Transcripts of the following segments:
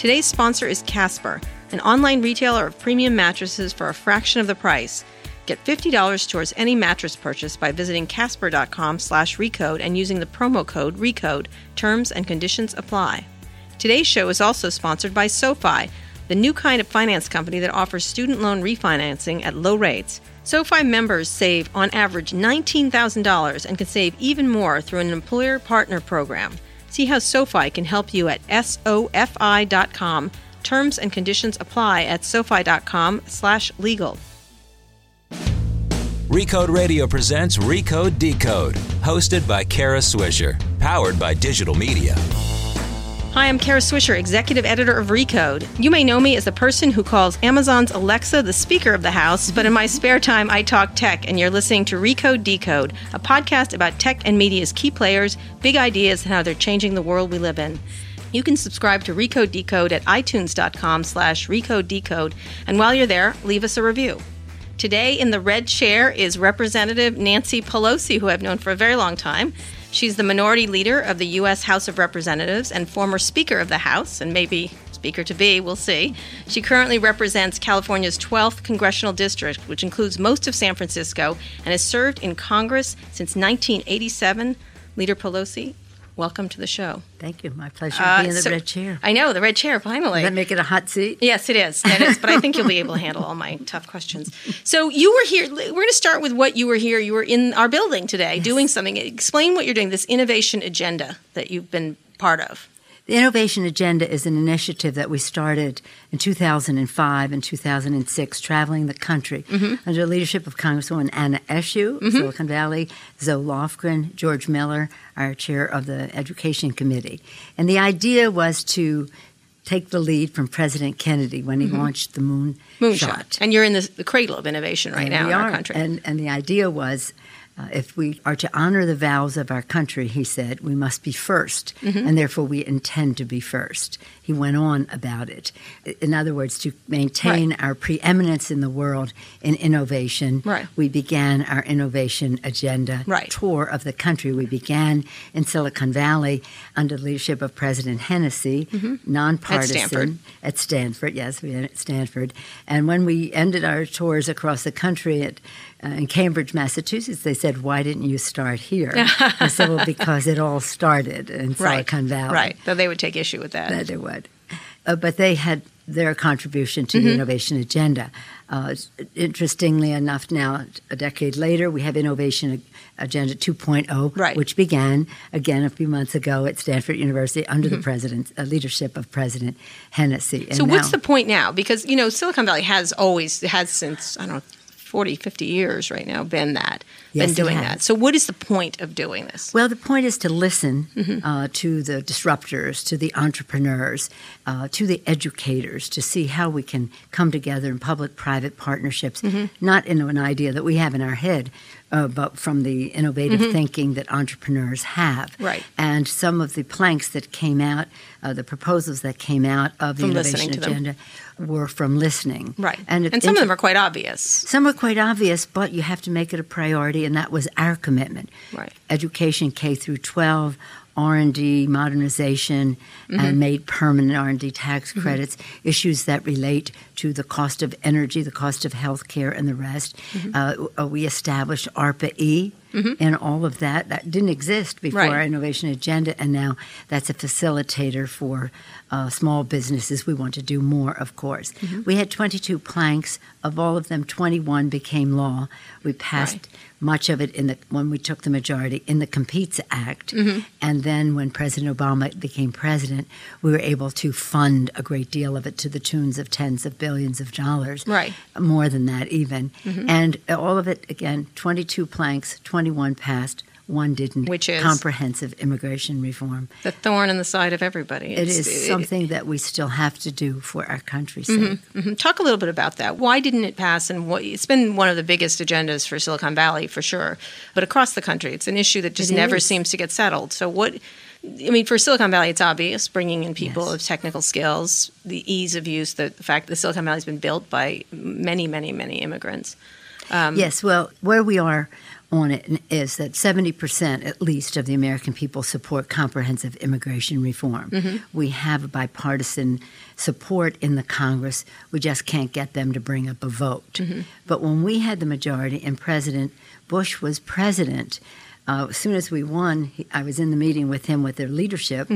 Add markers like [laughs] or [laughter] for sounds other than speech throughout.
Today's sponsor is Casper, an online retailer of premium mattresses for a fraction of the price. Get $50 towards any mattress purchase by visiting casper.com slash recode and using the promo code RECODE. Terms and conditions apply. Today's show is also sponsored by SoFi, the new kind of finance company that offers student loan refinancing at low rates. SoFi members save on average $19,000 and can save even more through an employer partner program. See how SoFi can help you at SOFI.com. Terms and conditions apply at SoFi.com slash legal. Recode Radio presents Recode Decode, hosted by Kara Swisher, powered by digital media. Hi, I'm Kara Swisher, executive editor of Recode. You may know me as the person who calls Amazon's Alexa the speaker of the house, but in my spare time, I talk tech, and you're listening to Recode Decode, a podcast about tech and media's key players, big ideas, and how they're changing the world we live in. You can subscribe to Recode Decode at itunes.com slash recode decode, and while you're there, leave us a review. Today in the red chair is Representative Nancy Pelosi, who I've known for a very long time. She's the minority leader of the U.S. House of Representatives and former Speaker of the House, and maybe Speaker to be, we'll see. She currently represents California's 12th congressional district, which includes most of San Francisco, and has served in Congress since 1987. Leader Pelosi, welcome to the show. Thank you. My pleasure uh, to be in the so- red chair. I know, the red chair, finally. Does that make it a hot seat? Yes, it is. It is. But I think you'll be able to handle all my tough questions. So you were here. We're going to start with what you were here. You were in our building today doing something. Explain what you're doing. This innovation agenda that you've been part of. The Innovation Agenda is an initiative that we started in 2005 and 2006, traveling the country mm-hmm. under the leadership of Congresswoman Anna Eshoo, of Silicon Valley, Zoe Lofgren, George Miller, our chair of the Education Committee. And the idea was to take the lead from President Kennedy when he mm-hmm. launched the moon Moonshot. shot. And you're in the, the cradle of innovation right And now in our country. And, and the idea was uh, if we are to honor the vows of our country, he said, we must be 1st Mm-hmm. and therefore we intend to be first. He went on about it. In other words, to maintain our preeminence in the world in innovation, Right. we began our innovation agenda Right. tour of the country. We began in Silicon Valley under the leadership of President Hennessy, nonpartisan Mm-hmm. At Stanford. at Stanford, yes, we at Stanford. And when we ended our tours across the country at uh, in Cambridge, Massachusetts, they said, "Why didn't you start here?" [laughs] I said, "Well, because it all started in right. Silicon Valley." Right. Though they would take issue with that. That they would. Uh, but they had their contribution to Mm-hmm. the innovation agenda. Uh, interestingly enough, now a decade later, we have Innovation Agenda 2.0, Right. which began again a few months ago at Stanford University under the president uh, leadership of President Hennessy. And Mm-hmm. so what's the point now? Because, you know, Silicon Valley has always, has since, I don't know, 40, 50 years right now been that, Yes, been doing that. So what is the point of doing this? Well, the point is to listen Mm-hmm. uh, to the disruptors, to the entrepreneurs, uh, to the educators, to see how we can come together in public-private partnerships, Mm-hmm. not in an idea that we have in our head, uh, but from the innovative thinking that entrepreneurs have. Mm-hmm. Right. And some of the planks that came out, uh, the proposals that came out of the From innovation agenda, were from listening. Right. And, And, some of them are quite obvious. some are quite obvious, but you have to make it a priority, and that was our commitment. Right. Education K through 12, R&D, modernization, Mm-hmm. and made permanent R&D tax credits, issues that relate to the cost of energy, the cost of health care, and the rest. Mm-hmm. Uh, we established ARPA-E, and all of that. That didn't exist before Right. our innovation agenda, and now that's a facilitator for uh, small businesses. We want to do more, of course. Mm-hmm. We had 22 planks. Of all of them, 21 became law. We passed Right. Much of it in the when we took the majority in the Competes Act, Mm-hmm. and then when President Obama became president, we were able to fund a great deal of it to the tunes of tens of billions of dollars, Right. Mm-hmm. more than that even, and all of it again, 22 planks, 21 passed. One didn't. Which is? comprehensive immigration reform. The thorn in the side of everybody. It It's- is something that we still have to do for our country's Mm-hmm. sake. Mhm. Talk a little bit about that. Why didn't it pass? And what, it's been one of the biggest agendas for Silicon Valley, for sure. But across the country, it's an issue that just It never is. seems to get settled. So, what, I mean, for Silicon Valley, it's obvious bringing in people Yes. of technical skills, the ease of use, the, the fact that Silicon Valley's been built by many, many, many immigrants. Um, yes, well, where we are on it is that 70% at least of the American people support comprehensive immigration reform. Mm-hmm. We have bipartisan support in the Congress. We just can't get them to bring up a vote. Mm-hmm. But when we had the majority and President Bush was president, uh, as soon as we won, he, I was in the meeting with him with their leadership,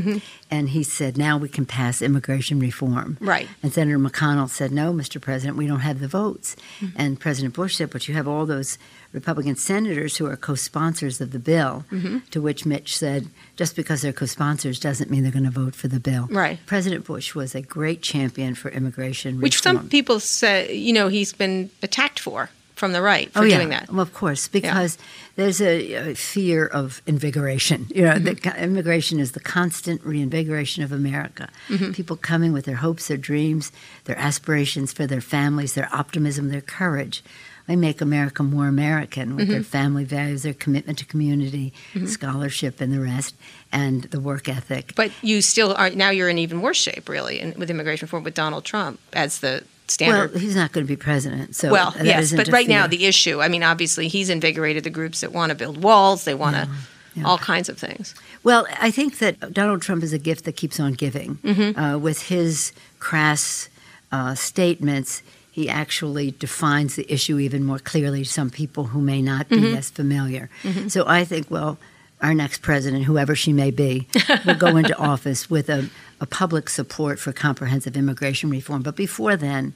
and he said, "Now we can pass immigration reform." Right. And Senator McConnell said, "No, Mr. President, we don't have the votes." Mm-hmm. And President Bush said, "But you have all those Republican senators who are co-sponsors of the bill." Mm-hmm. To which Mitch said, "Just because they're co-sponsors doesn't mean they're going to vote for the bill." Right. President Bush was a great champion for immigration reform Which reform. some people say, you know, he's been attacked for from the right for oh, yeah. doing that. Well, of course, because there's a, a fear of invigoration. [laughs] You know, the, Mm-hmm. immigration is the constant reinvigoration of America. Mm-hmm. People coming with their hopes, their dreams, their aspirations for their families, their optimism, their courage. They make America more American with their Mm-hmm. family values, their commitment to community, scholarship, and the rest, and the work ethic. But you still are now. You're in even worse shape, really, in, with immigration reform with Donald Trump as the standard. Well, he's not going to be president, so Well, yes, but right now the issue. I mean, obviously, he's invigorated the groups that want to build walls. They want to yeah. all kinds of things. Well, I think that Donald Trump is a gift that keeps on giving. Mm-hmm. Uh, with his crass uh, statements, he actually defines the issue even more clearly to some people who may not be Mm-hmm. as familiar. So I think, well, our next president, whoever she may be, [laughs] will go into office with a, a public support for comprehensive immigration reform. But before then,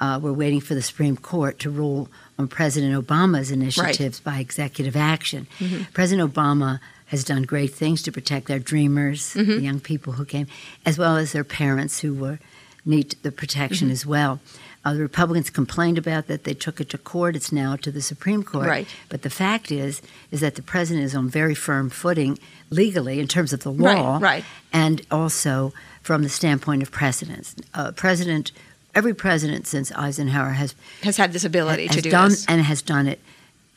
uh, we're waiting for the Supreme Court to rule on President Obama's initiatives by executive action. Mm-hmm. President Obama has done great things to protect our dreamers, the mm-hmm. young people who came, as well as their parents who were need the protection mm-hmm. as well. Uh, the Republicans complained about that. They took it to court. It's now to the Supreme Court. Right. But the fact is, is that the president is on very firm footing legally in terms of the Right, law, right. and also from the standpoint of precedence. Uh, president, every president since Eisenhower has Has had this ability has to do done this. and has done it.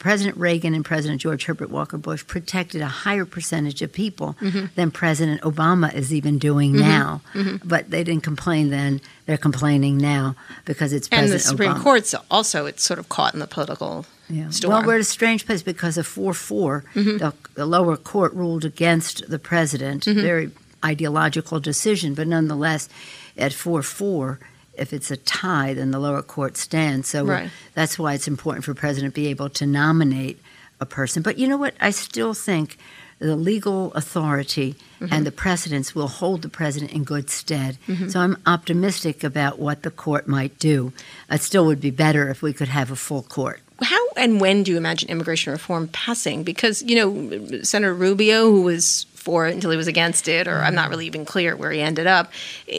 President Reagan and President George Herbert Walker Bush protected a higher percentage of people Mm-hmm. than President Obama is even doing now. But they didn't complain then; they're complaining now because it's and the Supreme Obama. Court's also it's sort of caught in the political Yeah. storm. Well, we're at a strange place because of 4 4, Mm-hmm. the, the lower court ruled against the president. Mm-hmm. Very ideological decision, but nonetheless, at 4 4, if it's a tie, then the lower court stands. So Right. that's why it's important for president to be able to nominate a person. But you know what? I still think the legal authority Mm-hmm. and the precedents will hold the president in good stead. So I'm optimistic about what the court might do. It still would be better if we could have a full court. How and when do you imagine immigration reform passing? Because you know Senator Rubio, who was for it until he was against it, or I'm not really even clear where he ended up.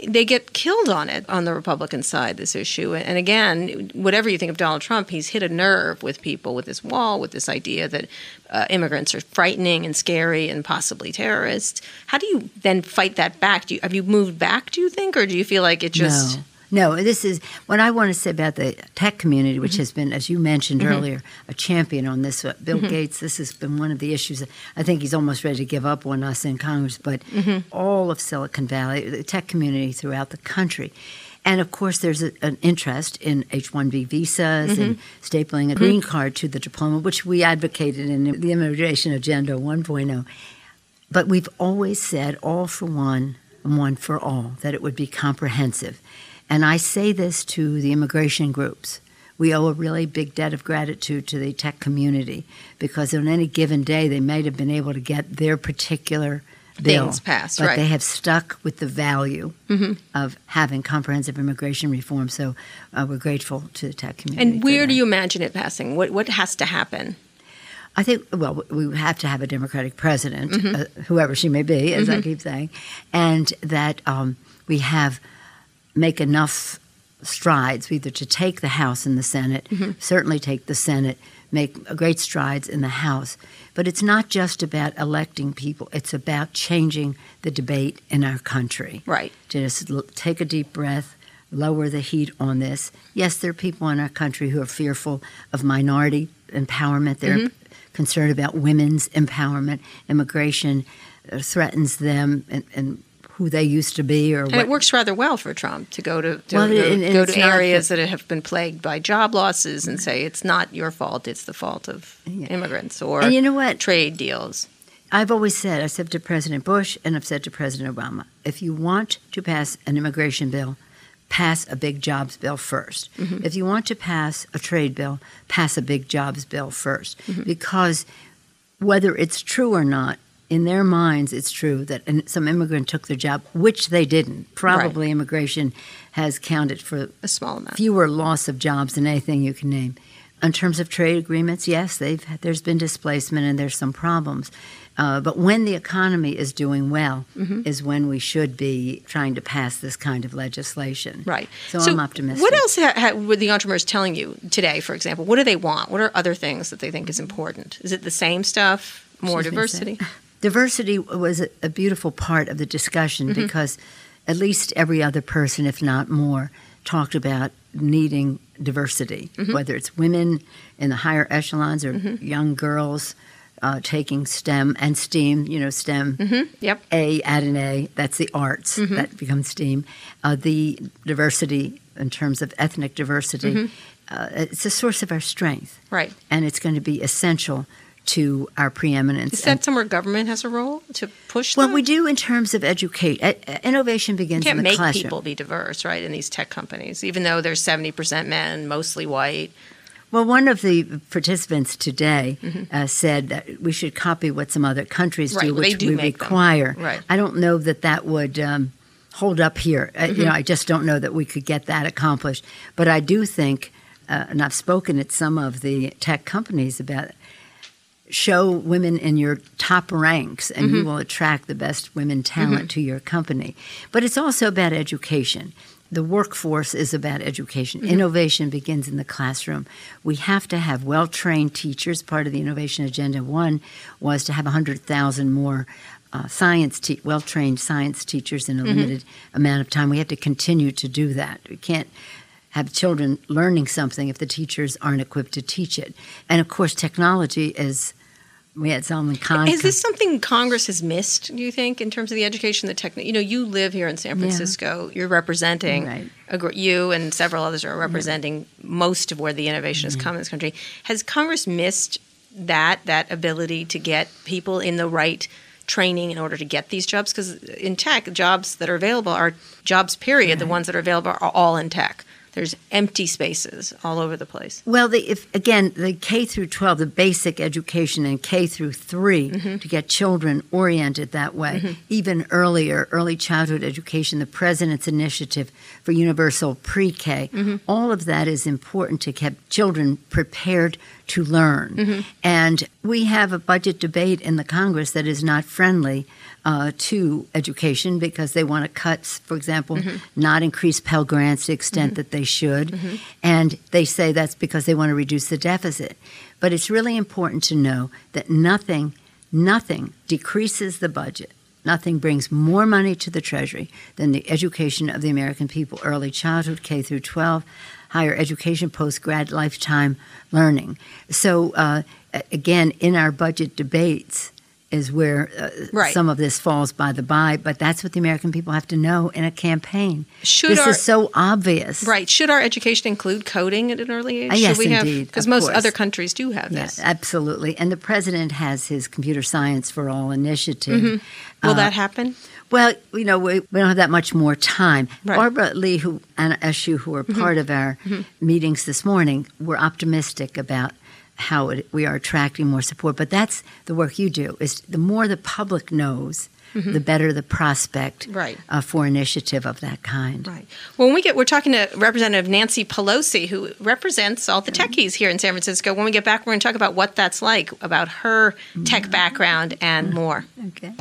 They get killed on it on the Republican side. This issue, and again, whatever you think of Donald Trump, he's hit a nerve with people with this wall, with this idea that uh, immigrants are frightening and scary and possibly terrorists. How do you then fight that back? Do you have you moved back? Do you think, or do you feel like it just? No. No, this is what I want to say about the tech community, which mm-hmm. has been, as you mentioned mm-hmm. earlier, a champion on this. Uh, Bill mm-hmm. Gates, this has been one of the issues. I think he's almost ready to give up on us in Congress, but all of Silicon Valley, the tech community throughout the country. And of course, there's a, an interest in H 1B visas and stapling a green card to the diploma, which we advocated in the Immigration Agenda 1.0. But we've always said all for one and one for all, that it would be comprehensive. And I say this to the immigration groups. We owe a really big debt of gratitude to the tech community because on any given day they might have been able to get their particular bill Things passed, but right. they have stuck with the value of having comprehensive immigration reform. So uh, we're grateful to the tech community. And where do you imagine it passing? What what has to happen? I think, well, we have to have a Democratic president, uh, whoever she may be, as I keep saying, and that um, we have make enough strides either to take the House and the Senate, certainly take the Senate, make great strides in the House. But it's not just about electing people, it's about changing the debate in our country. Right. Just l- take a deep breath, lower the heat on this. Yes, there are people in our country who are fearful of minority empowerment. They're concerned about women's empowerment. Immigration uh, threatens them and, and who they used to be or And what it works rather well for Trump to go to, to, Well, to and- and go to areas the- that have been plagued by job losses and say it's not your fault, it's the fault of immigrants or And you know what? trade deals. I've always said, I've said to President Bush and I've said to President Obama, if you want to pass an immigration bill, pass a big jobs bill 1st Mm-hmm. If you want to pass a trade bill, pass a big jobs bill 1st Mm-hmm. Because whether it's true or not, in their minds, it's true that some immigrant took their job, which they didn't. Probably immigration has counted for A small amount. fewer loss of jobs than anything you can name. In terms of trade agreements, yes, they've there's been displacement and there's some problems. Uh, but when the economy is doing well, Mm-hmm. is when we should be trying to pass this kind of legislation. Right. So, I'm optimistic. What else ha- ha- were the entrepreneurs telling you today, for example? What do they want? What are other things that they think is important? Is it the same stuff? More Excuse diversity? Diversity was a, a beautiful part of the discussion Mm-hmm. because at least every other person, if not more, talked about needing diversity, Mm-hmm. whether it's women in the higher echelons or young girls uh, taking STEM and STEAM, you know, STEM. Yep. A add an A, that's the arts, Mm-hmm. that becomes STEAM. Uh, the diversity in terms of ethnic diversity, Mm-hmm. uh, it's a source of our strength, Right. and it's going to be essential to our preeminence. Is and- that somewhere government has a role to push well, that? we do in terms of educate. Uh, uh, innovation You begins can't in the make classroom. people be diverse, right, in these tech companies, even though they're 70% men, mostly white. Well, one of the participants today Mm-hmm. uh, said that we should copy what some other countries Right, do, well, which do we require. Right. I don't know that that would um, hold up here. Uh, Mm-hmm. you know, I just don't know that we could get that accomplished. But I do think, uh, and I've spoken at some of the tech companies about it, show women in your top ranks and Mm-hmm. you will attract the best women talent to your company. But it's also about education. The workforce is about education. Mm-hmm. Innovation begins in the classroom. We have to have well trained teachers. Part of the innovation agenda one was to have 100,000 more uh, science, te- well trained science teachers in a limited amount of time. We have to continue to do that. We can't have children learning something if the teachers aren't equipped to teach it. And of course, technology is. We had Salman Khan. Is this something Congress has missed, do you think, in terms of the education, the tech? You know, you live here in San Yeah. Francisco. You're representing, Right. a you and several others are representing most of where the innovation Mm-hmm. has come in this country. Has Congress missed that, that ability to get people in the right training in order to get these jobs? Because in tech, jobs that are available are jobs, period. The ones that are available are all in tech. There's empty spaces all over the place. Well, the, if again, the K through 12, the basic education in K through 3 Mm-hmm. to get children oriented that way, even earlier, early childhood education, the president's initiative for universal pre-K, Mm-hmm. all of that is important to keep children prepared to learn. Mm-hmm. And we have a budget debate in the Congress that is not friendly uh, to education because they want to cut, for example, not increase Pell Grants to the extent that they should. And they say that's because they want to reduce the deficit. But it's really important to know that nothing, nothing decreases the budget. Nothing brings more money to the Treasury than the education of the American people, early childhood, K through 12, higher education, post grad, lifetime learning. So, uh, again, in our budget debates is where uh, Right. some of this falls by the by, but that's what the American people have to know in a campaign. Should this our- is so obvious. Right. Should our education include coding at an early age? Uh, yes, Should we have indeed, because most course. other countries do have Yeah, this. absolutely. And the president has his computer science for all initiative. Will Uh, that happen? Well, you know, we, we don't have that much more time. Right. Barbara Lee, who and Eshoo, who are part of our meetings this morning, were optimistic about how it, we are attracting more support. But that's the work you do. Is the more the public knows, mm-hmm. the better the prospect Right. uh, for initiative of that kind. Right. Well, when we get, we're talking to Representative Nancy Pelosi, who represents all the mm-hmm. techies here in San Francisco. When we get back, we're going to talk about what that's like, about her tech mm-hmm. background, and more. Okay.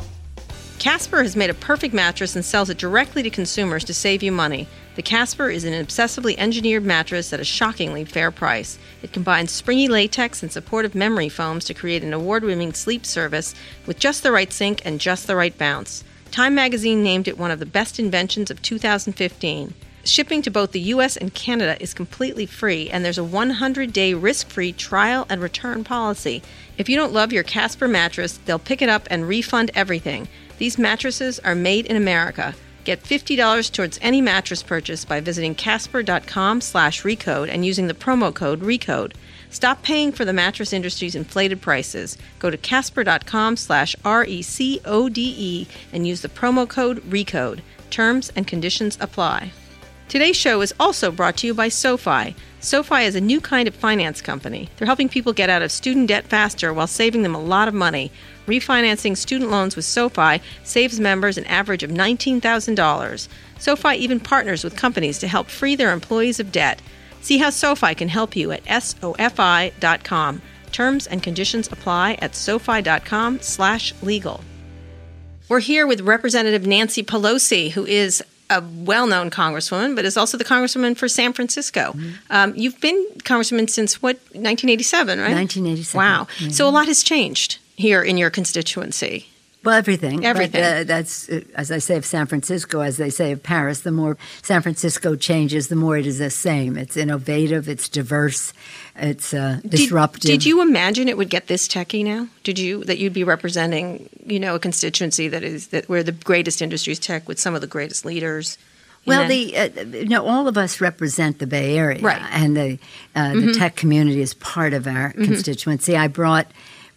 Casper has made a perfect mattress and sells it directly to consumers to save you money. The Casper is an obsessively engineered mattress at a shockingly fair price. It combines springy latex and supportive memory foams to create an award winning sleep service with just the right sink and just the right bounce. Time magazine named it one of the best inventions of 2015. Shipping to both the US and Canada is completely free, and there's a 100 day risk free trial and return policy. If you don't love your Casper mattress, they'll pick it up and refund everything. These mattresses are made in America. Get $50 towards any mattress purchase by visiting casper.com slash recode and using the promo code recode. Stop paying for the mattress industry's inflated prices. Go to casper.com slash R-E-C-O-D-E and use the promo code RECODE. Terms and conditions apply. Today's show is also brought to you by SoFi. SoFi is a new kind of finance company. They're helping people get out of student debt faster while saving them a lot of money. Refinancing student loans with SoFi saves members an average of $19,000. SoFi even partners with companies to help free their employees of debt. See how SoFi can help you at sofi.com. Terms and conditions apply at sofi.com slash legal. We're here with Representative Nancy Pelosi, who is a well-known congresswoman, but is also the congresswoman for San Francisco. Mm-hmm. Um, you've been congresswoman since what 1987, right? 1987. Wow. Mm-hmm. So a lot has changed here in your constituency. Well, everything. Everything. But, uh, that's, uh, as I say of San Francisco, as they say of Paris, the more San Francisco changes, the more it is the same. It's innovative, it's diverse, it's uh, disruptive. Did, did, you imagine it would get this techy now? Did you, that you'd be representing, you know, a constituency that is, that where the greatest industries tech with some of the greatest leaders? Well, the uh, you know all of us represent the Bay Area, right. and the uh, mm-hmm. the tech community is part of our mm-hmm. constituency. I brought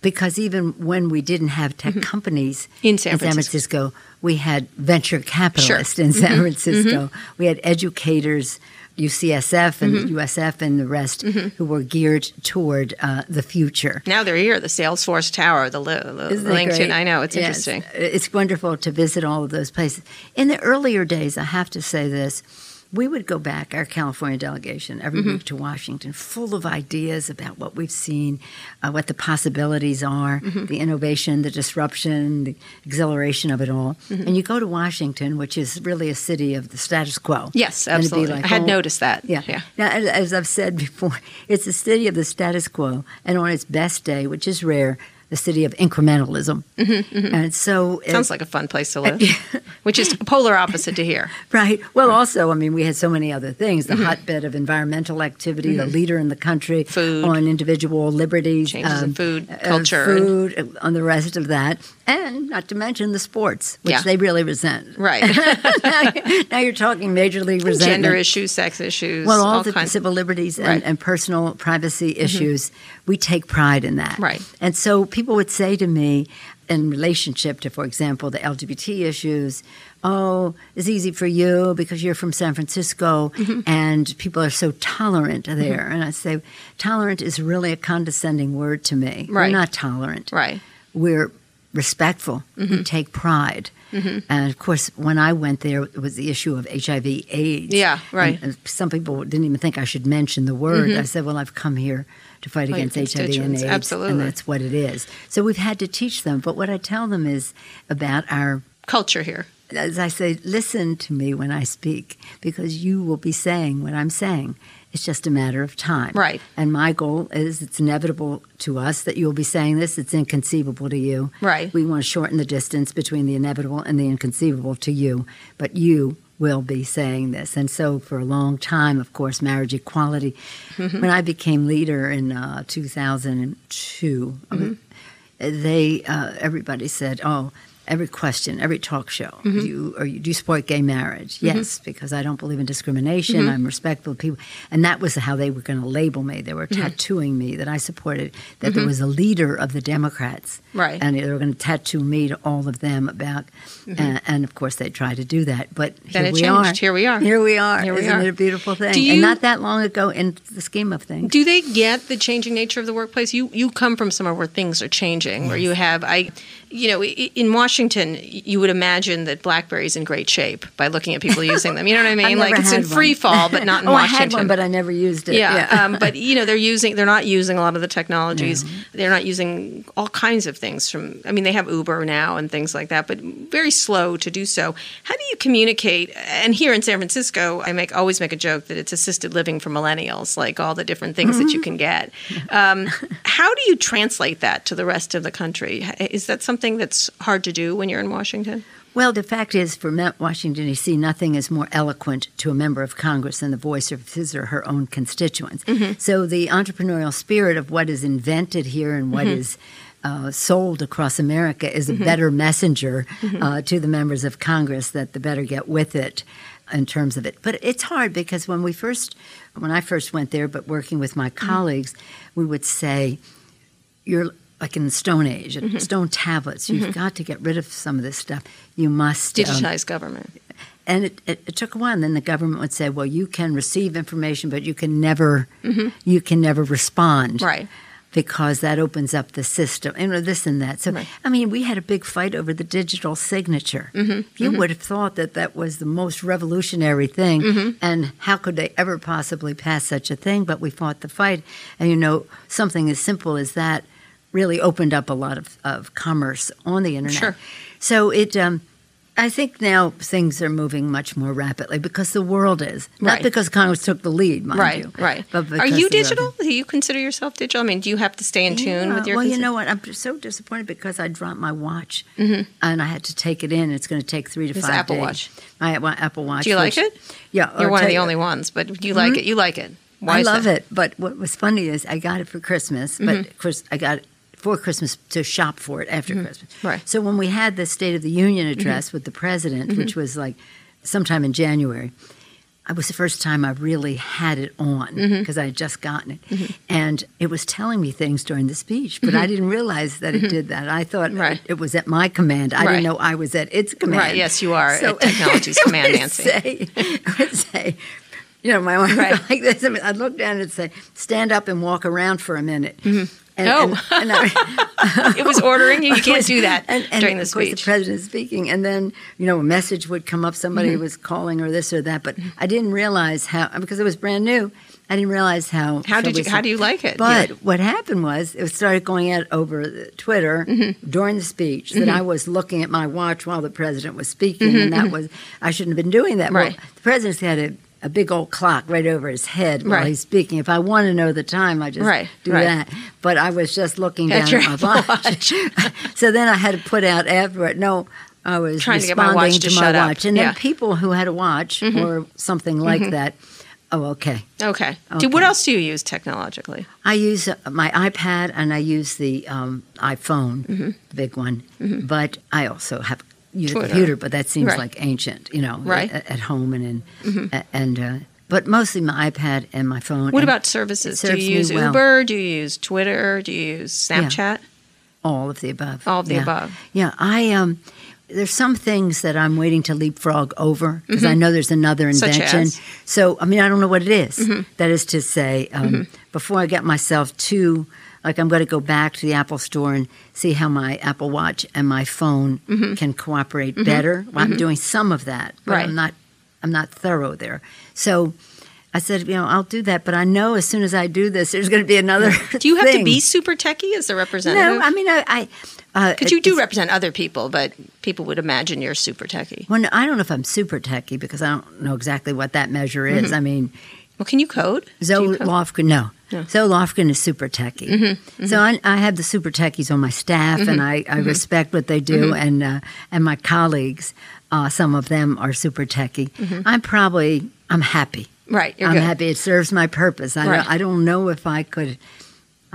because even when we didn't have tech mm-hmm. companies in San, in San Francisco. Francisco. we had venture capitalists sure. in San mm-hmm. Francisco. Mm-hmm. We had educators, UCSF and Mm-hmm. USF and the rest, who were geared toward uh, the future. Now they're here, the Salesforce Tower, the, the LinkedIn. great? I know, it's Yes. interesting. It's wonderful to visit all of those places. In the earlier days, I have to say this. We would go back, our California delegation, every Mm-hmm. week to Washington, full of ideas about what we've seen, uh, what the possibilities are, Mm-hmm. the innovation, the disruption, the exhilaration of it all. Mm-hmm. And you go to Washington, which is really a city of the status quo. Yes, And it'd be absolutely. like, I had oh, noticed that. Yeah. Yeah. Now, as, as I've said before, [laughs] it's a city of the status quo, and on its best day, which is rare, the city of incrementalism. And so, it- Mm-hmm, Sounds like a fun place to live, [laughs] which is polar opposite to here. Right. Well, also, I mean, we had so many other things the Mm-hmm. hotbed of environmental activity, the leader in the country Food. on individual liberties, Changes in food, uh, culture. food, uh, on the rest of that. And not to mention the sports, which Yeah. they really resent. Right. [laughs] now you're talking major league resentment. Gender issues, sex issues, Well, all, all the kinds. civil liberties and, Right. Mm-hmm. and personal privacy issues, we take pride in that. Right. And so people would say to me, in relationship to, for example, the LGBT issues, oh, it's easy for you because you're from San Francisco Mm-hmm. and people are so tolerant there. And I say, tolerant is really a condescending word to me. Right. We're not tolerant. right. We're respectful. Mm-hmm. Take pride. And of course, when I went there, it was the issue of HIV AIDS. Yeah, right. And, and some people didn't even think I should mention the word. I said, well, I've come here to fight against HIV and. AIDS. Absolutely. And that's what it is. So we've had to teach them. But what I tell them is about our Culture here. as I say, listen to me when I speak because you will be saying what I'm saying. It's just a matter of time. Right. And my goal is it's inevitable to us that you'll be saying this. It's inconceivable to you. Right. We want to shorten the distance between the inevitable and the inconceivable to you, but you will be saying this. And so for a long time, of course, marriage equality. Mm-hmm. When I became leader in uh, 2002, Mm-hmm. they uh, everybody said, "Oh, every question, every talk show, Mm-hmm. do you or you do you support gay marriage?" Yes, because I don't believe in discrimination. Mm-hmm. I'm respectful of people, and that was how they were going to label me. They were Mm-hmm. tattooing me that I supported that there was a leader of the Democrats, Right. And they were going to tattoo me to all of them about, uh, and of course they tried to do that. But Mm-hmm. Then here it we changed. are. Here we are. Here we are. Here we Isn't are. it a beautiful thing? You- and not that long ago in the scheme of things. Do they get the changing nature of the workplace? You you come from somewhere where things are changing, where you have I, you know, in Washington, you would imagine that BlackBerry's in great shape by looking at people using them. You know what I [laughs] mean? Like it's in one. free fall, but not in [laughs] oh, Washington. I had one, but I never used it. yeah, um, but you know they're using they're not using a lot of the technologies. They're not using all kinds of things from. I mean, they have Uber now and things like that, but very slow to do so. How do you communicate? And here in San Francisco, I make always make a joke that it's assisted living for millennials, like all the different things that you can get. Um, how do you translate that to the rest of the country? Is that something that's hard to do when you're in Washington? Well, the fact is, for Washington, D.C., nothing is more eloquent to a member of Congress than the voice of his or her own constituents. Mm-hmm. So the entrepreneurial spirit of what is invented here and what mm-hmm. is uh, sold across America is a mm-hmm. better messenger uh, to the members of Congress that the better get with it in terms of it. But it's hard because when we first, when I first went there, but working with my colleagues, we would say, "You're." Like in the Stone Age, mm-hmm. stone tablets, you've mm-hmm. got to get rid of some of this stuff. You must um, government. and it, it, it took a while. And then the government would say, "Well, you can receive information, but you can never, mm-hmm. you can never respond, Right. Because that opens up the system, and this and that. So, Right. I mean, we had a big fight over the digital signature. You would have thought that that was the most revolutionary thing, and how could they ever possibly pass such a thing? But we fought the fight, and you know, something as simple as that really opened up a lot of, of commerce on the internet. Sure. So it, um, I think now things are moving much more rapidly because the world is not Right. because Congress took the lead, mind Right, you. right. But Are you digital? Do you consider yourself digital? I mean, do you have to stay in tune Yeah, with your? well, you know what? I'm so disappointed because I dropped my watch Mm-hmm. and I had to take it in. It's going to take three to It's five Apple days. Watch. My, my Apple Watch. Do you like which- it? Yeah, You're one of the only ones, but you like it. You like it. Why I love that? it. But what was funny is I got it for Christmas, Mm-hmm. but of course I got it for Christmas to shop for it after Christmas. Mm-hmm. Right. Mm-hmm. So when we had the State of the Union address with the president, which was like sometime in January, it was the first time I really had it on Mm-hmm. because I had just gotten it. And it was telling me things during the speech, but I didn't realize that it did that. I thought Mm-hmm. Right. it was at my command. I Right. didn't know I was at its command. Right, yes, you are at technology's [laughs] command, Nancy. Say, it would say, you know, my arm Right. [laughs] like this. I mean, I'd look down and say, stand up and walk around for a minute. And, Oh. and, and I, [laughs] It was ordering you. [laughs] You can't do that and, and during the of course, the president president's speaking, and then you know a message would come up. Somebody Mm-hmm. was calling or this or that, but I didn't realize how because it was brand new. I didn't realize how. How did you? How do you like it? But You- what happened was it started going out over Twitter Mm-hmm. during the speech that I was looking at my watch while the president was speaking, and that was I shouldn't have been doing that. Mm-hmm, Right. Well, the president's had a, a big old clock right over his head while Right. he's speaking. If I want to know the time, I just Right, do right. that. But I was just looking At down [laughs] at my watch. [laughs] so then I had to put out afterward. No. I was Trying to get my responding watch to my shut up. watch, and then Yeah. Mm-hmm. people who had a watch or something like that. Oh, okay. okay. Do, what else do you use technologically? I use uh, my iPad and I use the um, iPhone, Mm-hmm. the big one. But I also have use Twitter. a computer, but that seems Right. like ancient, you know, Right. Mm-hmm. at, at home and in, a- and uh, but mostly my iPad and my phone. What about services? Do you use well. Uber? Do you use Twitter? Do you use Snapchat? all of the above? All of the Yeah. above. Yeah, I um. There's some things that I'm waiting to leapfrog over because I know there's another Mm-hmm. Invention. Mm-hmm. So I mean, I don't know what it is. That is to say, um, before I get myself too like I'm going to go back to the Apple Store and see how my Apple Watch and my phone can cooperate better. Well, I'm doing some of that, but Mm-hmm. Right. I'm not. I'm not thorough there. So. I said, you know, I'll do that, but I know as soon as I do this, there's going to be another. [laughs] Do you have to be super techie as a representative? No, I mean, I. I uh, Because you do represent other people, but people would imagine you're super techie. Well, no, I don't know if I'm super techie because I don't know exactly what that measure is. I mean, Well, can you code? Zoe code? Lofgren, no. No. Zoe Lofgren is super techie. Mm-hmm. Mm-hmm. So I, I have the super techies on my staff, and mm-hmm. I, I respect what they do, and uh, and my colleagues, uh, some of them are super techie. I'm probably I'm happy. Right, I'm good. happy. It serves my purpose. I Right. don't, I don't know if I could.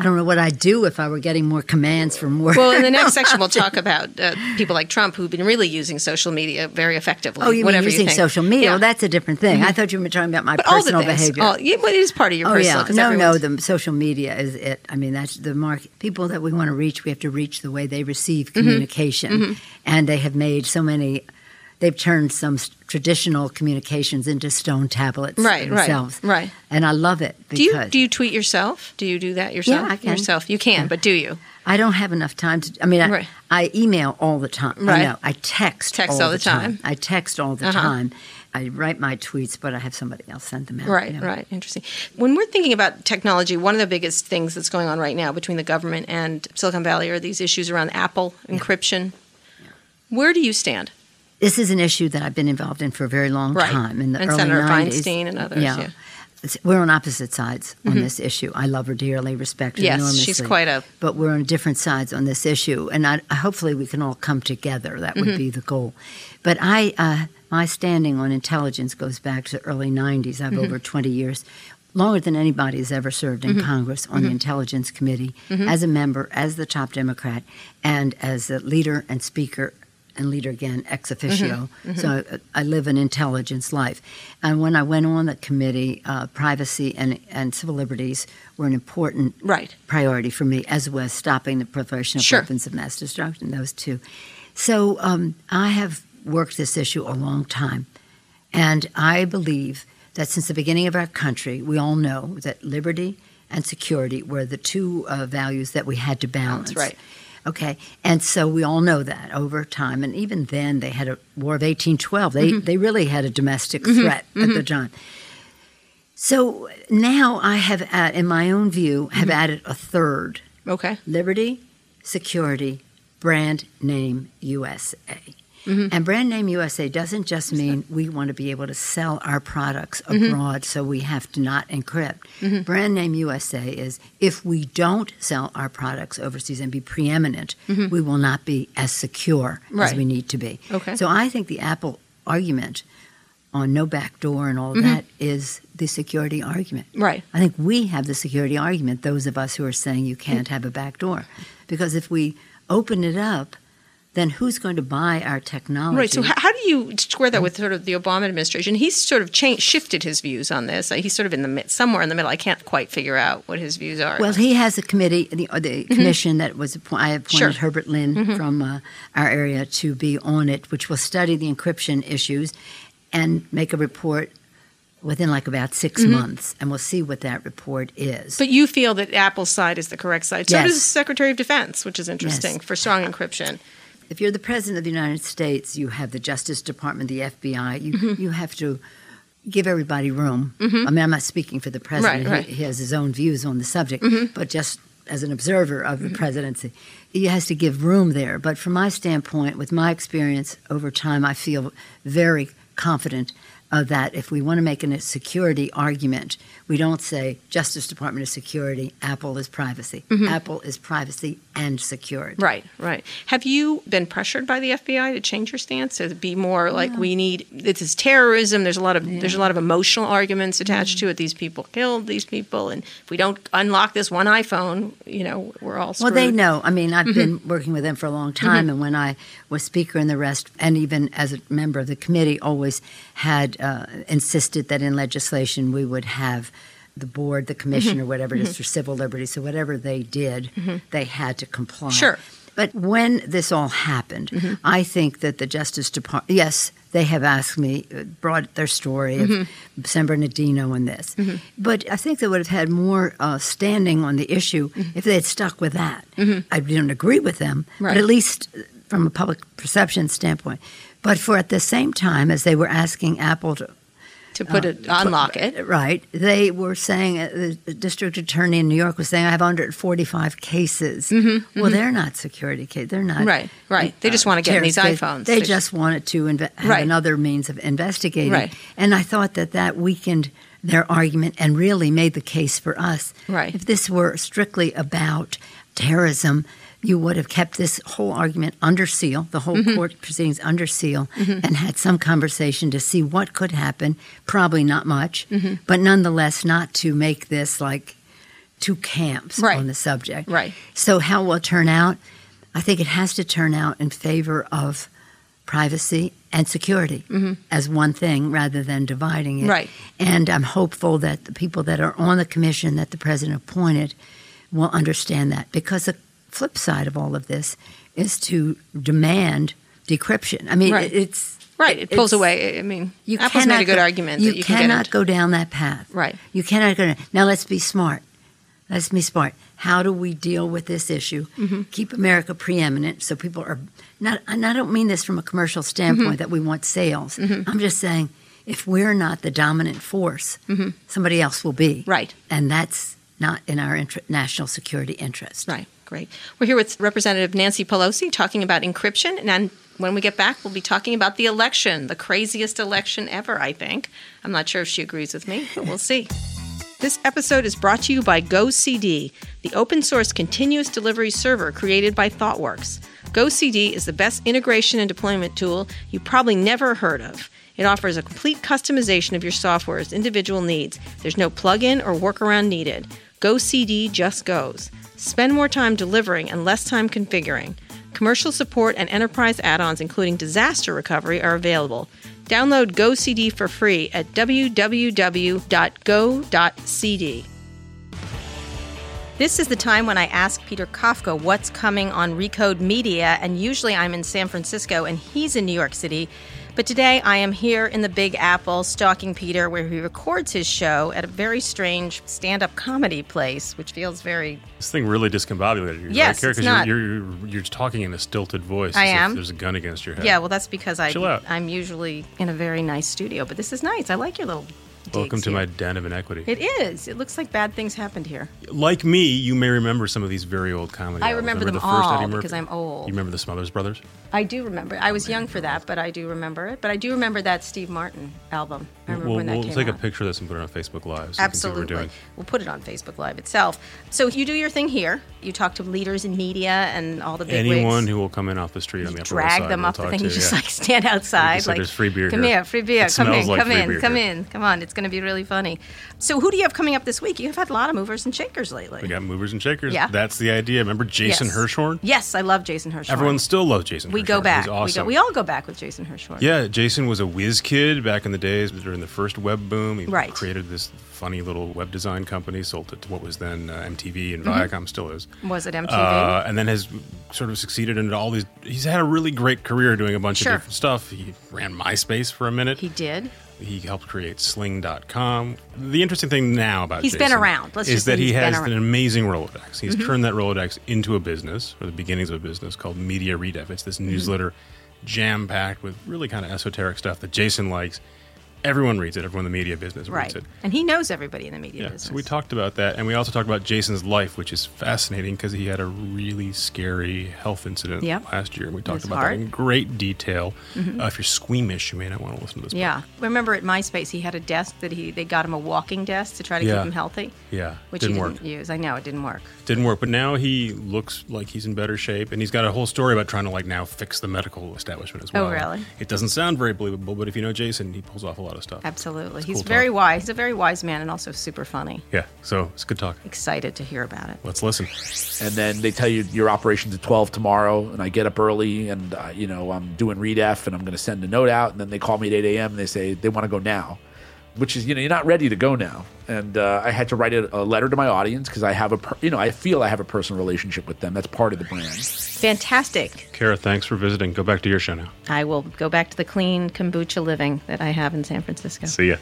I don't know what I'd do if I were getting more commands from more. Well, in the [laughs] next section, we'll talk about uh, people like Trump who've been really using social media very effectively. Oh, you whatever mean using think. social media? Yeah. Mm-hmm. Well, that's a different thing. I thought you were talking about my but all the personal things. behavior. All, yeah, but it is part of your Oh personal. yeah, no, no. The social media is it. I mean, that's the market. People that we want to reach, we have to reach the way they receive Mm-hmm. communication, and they have made so many. They've turned some traditional communications into stone tablets Right, right, themselves, right. And I love it Do you do you tweet yourself? Do you do that yourself? I can. Yourself, you can, but do you? I don't have enough time to. I mean, I, Right. I email all the time. Right. I know. I text, Text all the time. I text all the Uh-huh. time. I write my tweets, but I have somebody else send them out. Right, you know. right. Interesting. When we're thinking about technology, one of the biggest things that's going on right now between the government and Silicon Valley are these issues around Apple encryption. Where do you stand? This is an issue that I've been involved in for a very long Right. time. In the And early Senator 90s. Feinstein and others, yeah. It's- We're on opposite sides on this issue. I love her dearly, respect her Yes, enormously. she's quite a- But we're on different sides on this issue, and I, hopefully we can all come together. That would Mm-hmm. be the goal. But I, uh, my standing on intelligence goes back to the early '90s. Mm-hmm. I've over 20 years. longer than anybody has ever served in Congress on the Intelligence Committee as a member, as the top Democrat, and as a leader and speaker and leader again ex officio. So I, I live an intelligence life. And when I went on the committee, uh, privacy and, and civil liberties were an important Right. priority for me, as was stopping the proliferation of Sure. weapons of mass destruction, those two. So um, I have worked this issue a long time. And I believe that since the beginning of our country, we all know that liberty and security were the two uh, values that we had to balance. right. Okay. And so we all know that over time. And even then, they had a War of 1812. They, mm-hmm. they really had a domestic mm-hmm. threat at the mm-hmm. time. So now I have, add, in my own view, have added a third Okay. Liberty, security, brand name USA. Mm-hmm. And brand name USA doesn't just mean we want to be able to sell our products mm-hmm. abroad, so we have to not encrypt. Mm-hmm. Brand name USA is if we don't sell our products overseas and be preeminent, we will not be as secure Right. as we need to be. Okay. So I think the Apple argument on no backdoor and all of that is the security argument. Right. I think we have the security argument, those of us who are saying you can't have a back door. Because if we open it up, then who's going to buy our technology? Right. So, how, do you square that with sort of the Obama administration? He's sort of changed, shifted his views on this. Uh, He's sort of in the mid, somewhere in the middle. I can't quite figure out what his views are. well, he has a committee, the, or the commission that was appointed. I appointed Mm-hmm. Sure. Mm-hmm. Herbert Lin from uh, our area to be on it, which will study the encryption issues and make a report within like about 6 months, and we'll see what that report is. Mm-hmm. but you feel that Apple's side is the correct side. So Yes. does the Secretary of Defense, which is interesting Yes. for strong encryption. If you're the president of the United States, you have the Justice Department, the FBI. You Mm-hmm. you have to give everybody room. I mean, I'm not speaking for the president. Right, right. He, he has his own views on the subject, Mm-hmm. but just as an observer of the presidency, he has to give room there. But from my standpoint, with my experience over time, I feel very confident uh, that if we want to make a security argument, we don't say Justice Department is security, Apple is privacy. Apple is privacy and security. Mm-hmm. Right, right. Have you been pressured by the FBI to change your stance to be more like we need this is terrorism? There's a lot of there's a lot of emotional arguments attached to it. These people killed these people, and if we don't unlock this one iPhone, you know, we're all screwed. Well, they know. I mean, I've Mm-hmm. been working with them for a long time, and when I was speaker and the rest, and even as a member of the committee, always had uh, insisted that in legislation we would have the board, the commission, Mm-hmm. or whatever it is for civil liberties. So whatever they did, they had to comply. Sure. But when this all happened, Mm-hmm. I think that the Justice Department, yes, they have asked me, uh, brought their story Mm-hmm. of San Bernardino and this. But I think they would have had more uh, standing on the issue if they had stuck with that. I don't agree with them, Mm-hmm. Right. but at least from a public perception standpoint. But for at the same time as they were asking Apple to to put it unlock it. Right. They were saying, uh, the district attorney in New York was saying, I have 145 cases. Well, they're not security cases. They're not. Mm-hmm, Right, right. They just wanna get in these terrorist iPhones. They, They- just wanted to inve- have Right. another means of investigating. Right. And I thought that that weakened their argument and really made the case for us. Right. If this were strictly about terrorism, you would have kept this whole argument under seal, the whole Mm-hmm. court proceedings under seal, and had some conversation to see what could happen. Probably not much, Mm-hmm. but nonetheless, not to make this like two camps Right. on the subject. Right. So, how will it turn out? I think it has to turn out in favor of privacy and security as one thing rather than dividing it. Mm-hmm. Right. And I'm hopeful that the people that are on the commission that the president appointed will understand that because the flip side of all of this is to demand decryption. I mean, Right. it- it's Right, it pulls away. I mean, You Apple's cannot made a good go- argument You that you cannot go down that path. Right. You cannot go. Down. Now let's be smart. Let's be smart. How do we deal with this issue? Mm-hmm. Keep America preeminent so people are not. And I don't mean this from a commercial standpoint Mm-hmm. that we want sales. I'm just saying if we're not the dominant force, somebody else will be. Mm-hmm. Right. And that's not in our inter- national security interest. Right, great. We're here with Representative Nancy Pelosi talking about encryption. And when we get back, we'll be talking about the election, the craziest election ever, I think. I'm not sure if she agrees with me, but we'll see. [laughs] This episode is brought to you by GoCD, the open source continuous delivery server created by ThoughtWorks. GoCD is the best integration and deployment tool you probably never heard of. It offers a complete customization of your software's individual needs. There's no plug-in or workaround needed. GoCD just goes. Spend more time delivering and less time configuring. Commercial support and enterprise add ons, including disaster recovery, are available. Download GoCD for free at www.go.cd. This is the time when I ask Peter Kafka what's coming on Recode Media, and usually I'm in San Francisco and he's in New York City. But today I am here in the Big Apple stalking Peter, where he records his show at a very strange stand up comedy place, which feels very. This thing really discombobulated you. Yes, right, it's Because not. you're, you're, you're talking in a stilted voice. I am. there's a gun against your head. Yeah, well, that's because I, I'm usually in a very nice studio, but this is nice. I like your little. Welcome to here. my den of inequity. It is. It looks like bad things happened here. like me, you may remember some of these very old comedy. I albums. remember them the first all Eddie Murphy? because I'm old. You remember the Smothers Brothers? I do remember. I was young for that, but I do remember it. But I do remember that Steve Martin album. I remember we'll when that we'll came take out. a picture of this and put it on Facebook Live. So You can see what Absolutely. we're doing. We'll put it on Facebook Live itself. So you do your thing here. You talk to leaders in media and all the big Anyone wigs. who will come in off the street on the Upper drag Side them we'll up the thing. to, [laughs] You just like stand outside, like "There's free beer Come here." here, free beer. It come in, like come in, come here. in. Come on, it's going to be really funny. So who do you have coming up this week? You've had a lot of movers and shakers lately. We got movers and shakers. Yeah. That's the idea. Remember Jason Yes. Hirschhorn? Yes, I love Jason Hirschhorn. Everyone still loves Jason we Hirschhorn. go back. Awesome. We, go, we all go back with Jason Hirschhorn. Yeah, Jason was a whiz kid back in the days during the first web boom. He Right. created this funny little web design company, sold it to what was then uh, MTV and Mm-hmm. Viacom still is. Was it MTV? Uh, and then has sort of succeeded in all these. He's had a really great career doing a bunch Sure. of different stuff. He ran MySpace for a minute. he did. He helped create Sling.com. The interesting thing now about He's been around. Let's is that he has. Mm-hmm. an amazing Rolodex. He's turned that Rolodex into a business, or the beginnings of a business called Media Redef. It's this Mm-hmm. newsletter jam packed with really kind of esoteric stuff that Jason likes. Everyone reads it. Everyone in the media business Right. reads it. And he knows everybody in the media Yeah, business. so we talked about that, and we also talked about Jason's life, which is fascinating because he had a really scary health incident Yep. last year. and We talked about. Mm-hmm. that in great detail. Uh, if you're squeamish, you may not want to listen to this. Yeah, remember at MySpace he had a desk that he they got him a walking desk to try to Yeah. keep him healthy. Yeah, which didn't he work. didn't use. I know it didn't work. didn't work. But now he looks like he's in better shape, and he's got a whole story about trying to like now fix the medical establishment as well. Oh, really? It doesn't sound very believable, but if you know Jason, he pulls off a lot of stuff. Absolutely, It's he's cool very talk. wise. He's a very wise man and also super funny. Yeah, so it's good talk. Excited to hear about it. Let's listen. and then they tell you your operation's at 12 tomorrow and i get up early and uh, you know i'm doing redef and i'm going to send a note out and then they call me at 8 a.m and they say they want to go now which is you know you're not ready to go now and uh, i had to write a, a letter to my audience because i have a per- you know i feel i have a personal relationship with them that's part of the brand Fantastic. Kara, thanks for visiting. Go back to your show now. I will go back to the clean kombucha living that I have in San Francisco. See ya.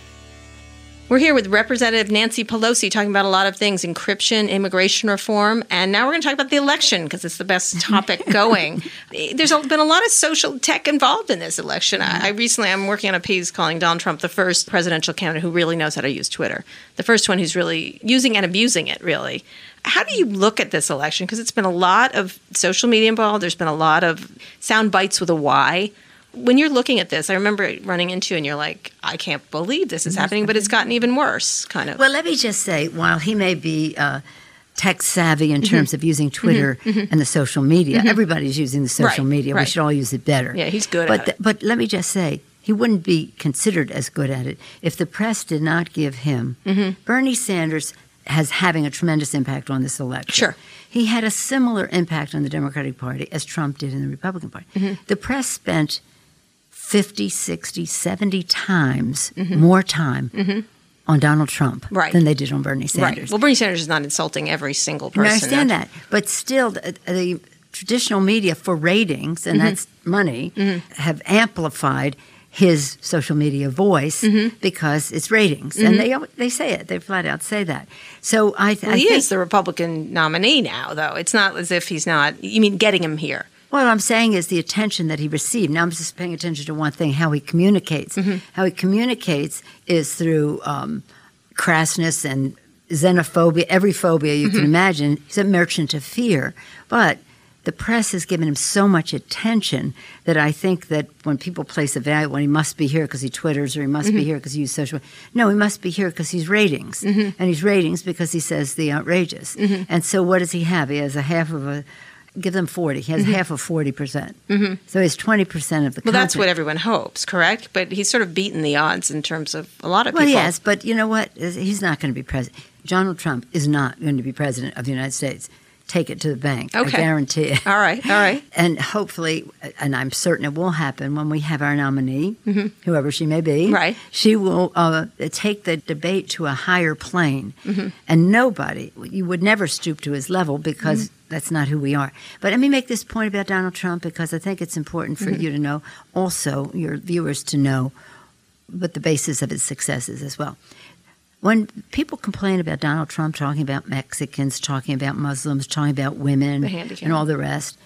We're here with Representative Nancy Pelosi talking about a lot of things encryption, immigration reform, and now we're going to talk about the election because it's the best [laughs] topic going. There's been a lot of social tech involved in this election. I, I recently, I'm working on a piece calling Donald Trump the first presidential candidate who really knows how to use Twitter, the first one who's really using and abusing it, really. How do you look at this election? Because it's been a lot of social media involved, there's been a lot of sound bites with a Y when you're looking at this, I remember running into and you're like, I can't believe this is happening, but it's gotten even worse, kind of. Well, let me just say, while he may be uh, tech savvy Mm-hmm. in terms of using Twitter and the social media, everybody's using the social Right, media. We should all use it better. Yeah, he's good but at it. But let me just say, he wouldn't be considered as good at it if the press did not give him. Mm-hmm. Bernie Sanders has having a tremendous impact on this election. Sure. He had a similar impact on the Democratic Party as Trump did in the Republican Party. Mm-hmm. The press spent 50, 60, 70 times mm-hmm. more time mm-hmm. on Donald Trump Mm-hmm. Right. than they did on Bernie right. Sanders. Well, Bernie Sanders is not insulting every single person. No, I understand that. But still, the, the traditional media for ratings, and mm-hmm. that's money, have amplified his social media voice because it's ratings. And they, they say it. They flat out say that. So I, th- Well, I he think, is the Republican nominee now, though. It's not as if he's not. You mean getting him here? What I'm saying is the attention that he received. Now I'm just paying attention to one thing: how he communicates. Mm-hmm. How he communicates is through um, crassness and xenophobia, every phobia you can mm-hmm. imagine. He's a merchant of fear, but the press has given him so much attention that I think that when people place a value, when he must be here because he twitters or he must be mm-hmm. here because he uses social, no, he must be here because he's ratings, and he's ratings because he says the outrageous. And so, what does he have? He has a half of a give them 40. He has half of 40%. percent So he's 20% of the Well, that's what everyone hopes, correct? But he's sort of beaten the odds in terms of a lot of Well, people. yes, but you know what? He's not going to be president. Donald Trump is not going to be president of the United States. Take it to the bank. I Okay. guarantee it. All right, all right. [laughs] And hopefully, and I'm certain it will happen when we have our nominee, whoever she may be. Mm-hmm. Right. She will uh, take the debate to a higher plane. Mm-hmm. And nobody, you would never stoop to his level because Mm-hmm. That's not who we are. But let me make this point about Donald Trump because I think it's important for Mm-hmm. you to know, also your viewers to know, what the basis of his successes as well. When people complain about Donald Trump talking about Mexicans, talking about Muslims, talking about women, and all the rest,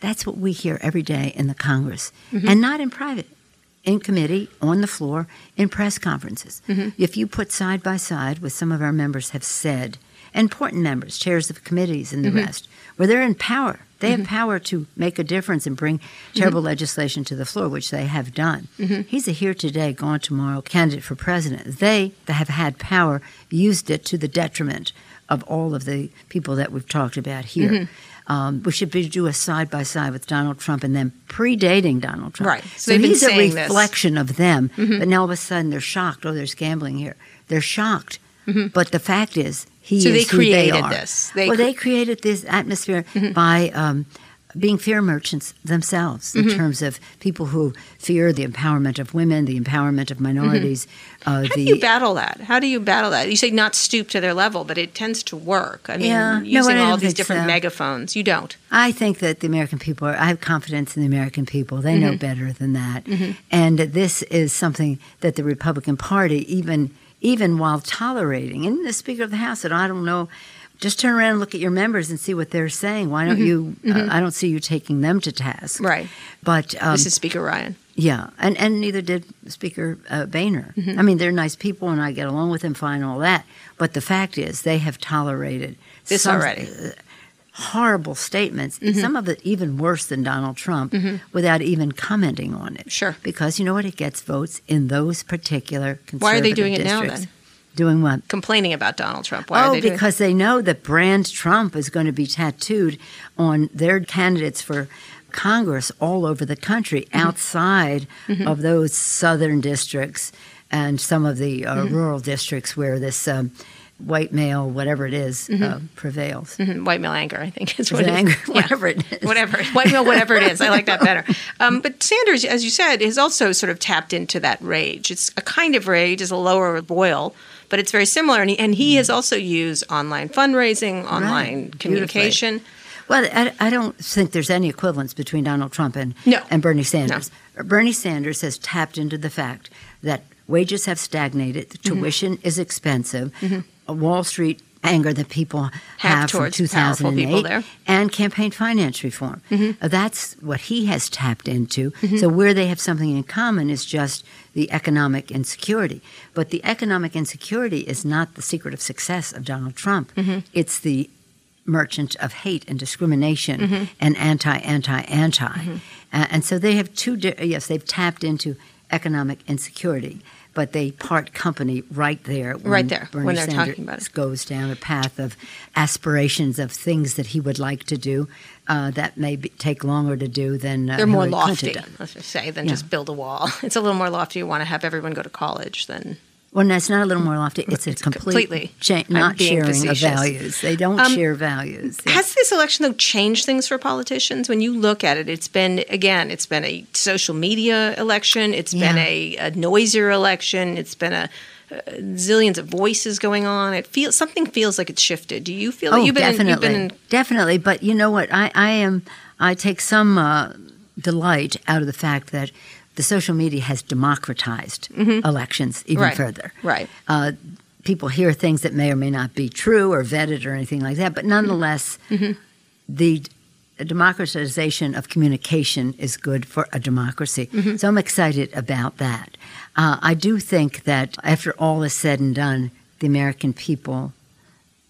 that's what we hear every day in the Congress, Mm-hmm. and not in private, in committee, on the floor, in press conferences. Mm-hmm. If you put side by side what some of our members have said, important members, chairs of committees, and the Mm-hmm. rest, where they're in power, they have mm-hmm. power to make a difference and bring mm-hmm. terrible legislation to the floor, which they have done. Mm-hmm. He's a here today, gone tomorrow candidate for president. They that have had power used it to the detriment of all of the people that we've talked about here. Um, we should be, do a side by side with Donald Trump and them predating Donald Trump. Right. So So, he's a saying this. reflection of them, but now all of a sudden they're shocked. Oh, there's gambling here. They're shocked. But the fact is, he So they who they created this. They well, cre- they created this atmosphere by um, being fear merchants themselves in terms of people who fear the empowerment of women, the empowerment of minorities. Uh, How the, do you battle that? How do you battle that? You say not stoop to their level, but it tends to work. I mean, Yeah. No, using I all these different so. megaphones. You don't. I think that the American people are, I have confidence in the American people. They Mm-hmm. know better than that. And this is something that the Republican Party, even even while tolerating, and the Speaker of the House said, I don't know, just turn around and look at your members and see what they're saying. Why don't you, uh, I don't see you taking them to task. Mm-hmm. Right. But um, This is Speaker Ryan. yeah, and, and neither did Speaker uh, Boehner. Mm-hmm. I mean, they're nice people, and I get along with them fine, all that. But the fact is, they have tolerated This some, already. Mm-hmm. uh, horrible statements, some of it even worse than Donald Trump, without even commenting on it. Sure. because you know what? It gets votes in those particular Why are they doing it now, then? Doing what? Complaining about Donald Trump. Why are oh, they doing because they know that brand Trump is going to be tattooed on their candidates for Congress all over the country, Mm-hmm. outside of those southern districts and some of the uh, Mm-hmm. rural districts where this um, white male, whatever it is, uh, prevails. Mhm, white male anger, I think is Is what it is. anger? Yeah. Whatever it is. Whatever. White male, whatever it is. I like that better. Um, but Sanders, as you said, has also sort of tapped into that rage. It's a kind of rage, it's a lower boil, but it's very similar. And he, and he has also used online fundraising, online Beautifully. communication. Well, I, I don't think there's any equivalence between Donald Trump and, No. and Bernie Sanders. Bernie Sanders has tapped into the fact that wages have stagnated, the Mm-hmm. tuition is expensive, a Wall Street anger that people Have have, from towards powerful 2008, people there. and campaign finance reform. Mm-hmm. Uh, That's what he has tapped into. So where they have something in common is just the economic insecurity. But the economic insecurity is not the secret of success of Donald Trump. Mm-hmm. It's the merchant of hate and discrimination Mm-hmm. and anti, anti, anti. Uh, and so they have two, di- yes, they've tapped into economic insecurity, but they part company right there. When Right there, Bernie when they're Sanders talking about it. goes down a path of aspirations of things that he would like to do uh, that may be, take longer to do than uh, They're more Hillary lofty, let's just say, than Yeah. just build a wall. [laughs] It's a little more lofty. You want to have everyone go to college than. Well, no, it's not a little more lofty. It's a complete completely- cha- not sharing of values. They don't Um, share values. Yeah. Has this election though changed things for politicians? When you look at it, it's been again, it's been a social media election. It's been a, a noisier election. It's been a, zillions of voices going on. It feels something feels like it's shifted. Do you feel oh, that you've been in- definitely, you've been in, definitely. But you know what? I, I am. I take some uh, delight out of the fact that the social media has democratized elections even Mm-hmm. Right. further. right? Uh, people hear things that may or may not be true or vetted or anything like that, but nonetheless, Mm-hmm. the democratization of communication is good for a democracy. Mm-hmm. So I'm excited about that. Uh, I do think that after all is said and done, the American people,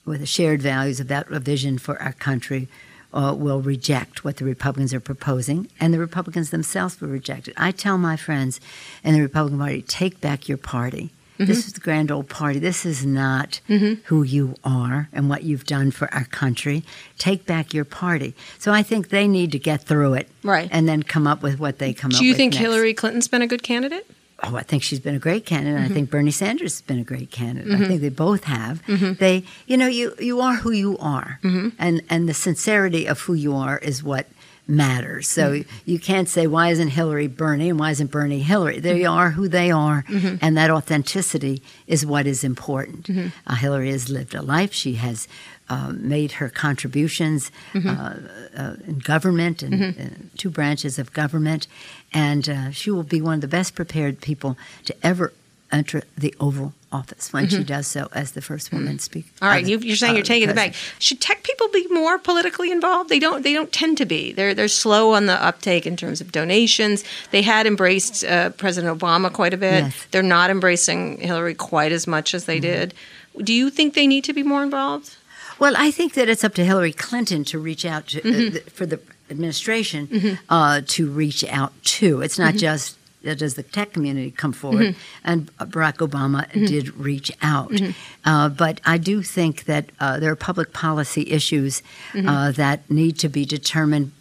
with the shared values about a vision for our country, uh, will reject what the Republicans are proposing, and the Republicans themselves will reject it. I tell my friends in the Republican Party, take back your party. This is the grand old party. This is not Mm-hmm. who you are and what you've done for our country. Take back your party. So I think they need to get through it, Right. and then come up with what they come up. Do you think next. Hillary Clinton's been a good candidate? Oh, I think she's been a great candidate. Mm-hmm. I think Bernie Sanders has been a great candidate. I think they both have. They, you know, you you are who you are, Mm-hmm. and and the sincerity of who you are is what matters. So Mm-hmm. you can't say why isn't Hillary Bernie and why isn't Bernie Hillary? They Mm-hmm. are who they are, and that authenticity is what is important. Mm-hmm. Uh, Hillary has lived a life. She has. Uh, made her contributions Mm-hmm. uh, uh, in government and uh, two branches of government, and uh, she will be one of the best prepared people to ever enter the Oval Office when she does so as the first woman speaker. Mm-hmm. All right, uh, you, you're saying uh, you're taking it back. Should tech people be more politically involved? They don't. They don't tend to be. They're they're slow on the uptake in terms of donations. They had embraced uh, President Obama quite a bit. Yes. They're not embracing Hillary quite as much as they Mm-hmm. did. Do you think they need to be more involved? Well, I think that it's up to Hillary Clinton to reach out to, Mm-hmm. uh, th- for the administration uh, to reach out to. It's Mm-hmm. not just uh, does the tech community come forward, and Barack Obama Mm-hmm. did reach out. Uh, but I do think that uh, there are public policy issues Mm-hmm. uh, that need to be determined.